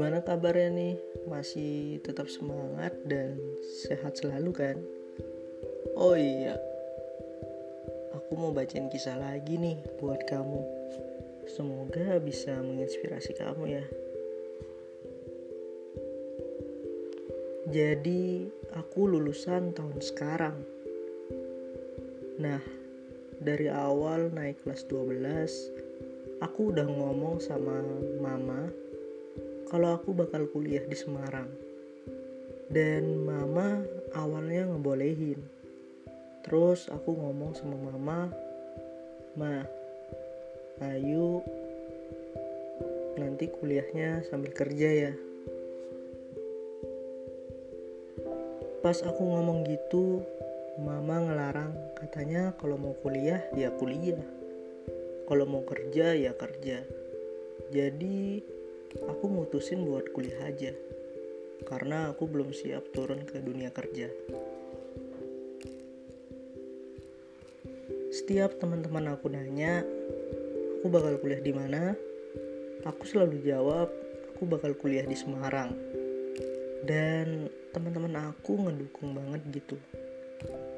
Gimana kabarnya nih? Masih tetap semangat dan sehat selalu kan? Oh iya, aku mau bacain kisah lagi nih buat kamu. Semoga bisa menginspirasi kamu ya. Jadi, aku lulusan tahun sekarang. Nah, dari awal naik kelas 12, aku udah ngomong sama mama kalau aku bakal kuliah di Semarang. Dan mama awalnya ngebolehin. Terus aku ngomong sama mama, "Ma, ayo nanti kuliahnya sambil kerja ya." Pas aku ngomong gitu, mama ngelarang, katanya kalau mau kuliah ya kuliah. Kalau mau kerja ya kerja. Jadi aku mutusin buat kuliah aja karena aku belum siap turun ke dunia kerja. Setiap teman-teman aku nanya, aku bakal kuliah di mana? Aku selalu jawab, aku bakal kuliah di Semarang. Dan teman-teman aku ngedukung banget gitu.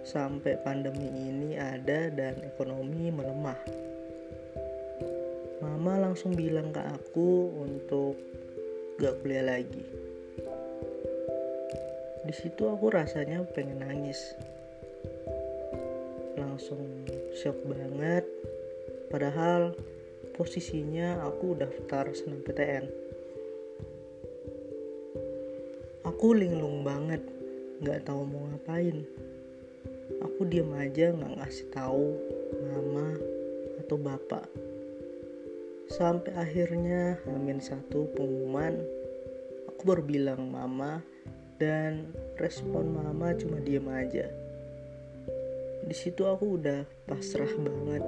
Sampai pandemi ini ada dan ekonomi melemah mama langsung bilang ke aku untuk gak kuliah lagi. Di situ aku rasanya pengen nangis. Langsung shock banget. Padahal posisinya aku daftar PTN aku linglung banget nggak tahu mau ngapain. Aku diam aja nggak ngasih tahu mama atau bapak sampai akhirnya Amin satu pengumuman. Aku baru bilang mama dan respon mama cuma diem aja. Di situ aku udah pasrah banget.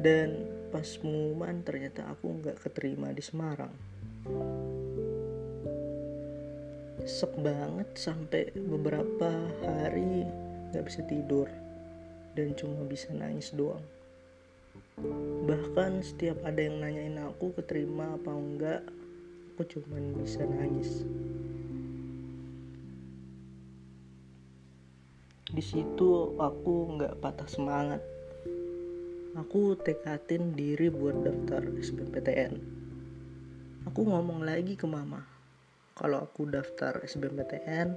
Dan pas pengumuman ternyata aku nggak keterima di Semarang. Sek banget sampai beberapa hari nggak bisa tidur. Dan cuma bisa nangis doang bahkan setiap ada yang nanyain aku keterima apa enggak aku cuman bisa nangis. Di situ aku nggak patah semangat. Aku tekatin diri buat daftar SBMPTN aku ngomong lagi ke mama kalau aku daftar SBMPTN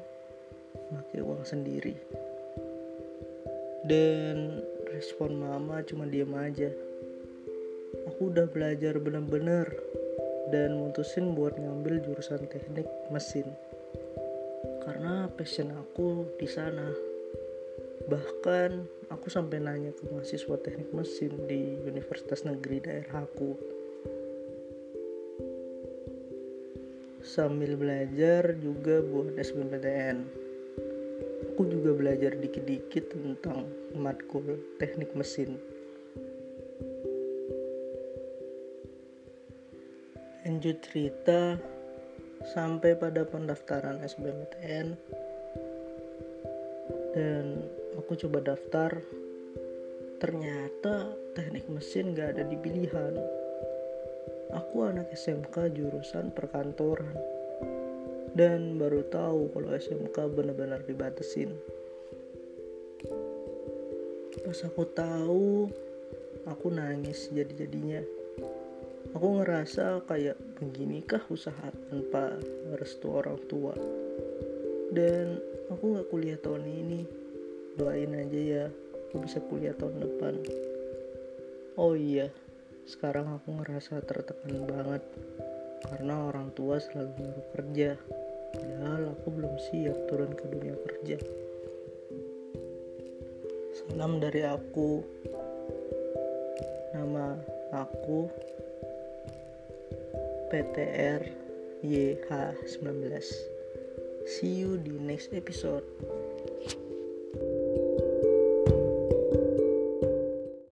pakai uang sendiri. Dan respon mama cuma diem aja. Aku udah belajar bener-bener dan mutusin buat ngambil jurusan teknik mesin. Karena passion aku di sana. Bahkan aku sampai nanya ke mahasiswa teknik mesin di universitas negeri daerah aku. Sambil belajar juga buat SBMPTN aku juga belajar dikit-dikit tentang matkul teknik mesin. Lanjut cerita sampai pada pendaftaran SBMPTN dan aku coba daftar ternyata teknik mesin gak ada di pilihan. Aku anak SMK jurusan perkantoran dan baru tahu kalau SMK benar-benar dibatasin. Pas aku tahu aku nangis jadi-jadinya. Aku ngerasa kayak beginikah usaha tanpa restu orang tua. Dan aku gak kuliah tahun ini. Doain aja ya aku bisa kuliah tahun depan. Oh iya sekarang aku ngerasa tertekan banget. Karena orang tua selalu nyuruh kerja padahal aku belum siap turun ke dunia kerja. Salam dari aku nama aku PTR YH19 see you di next episode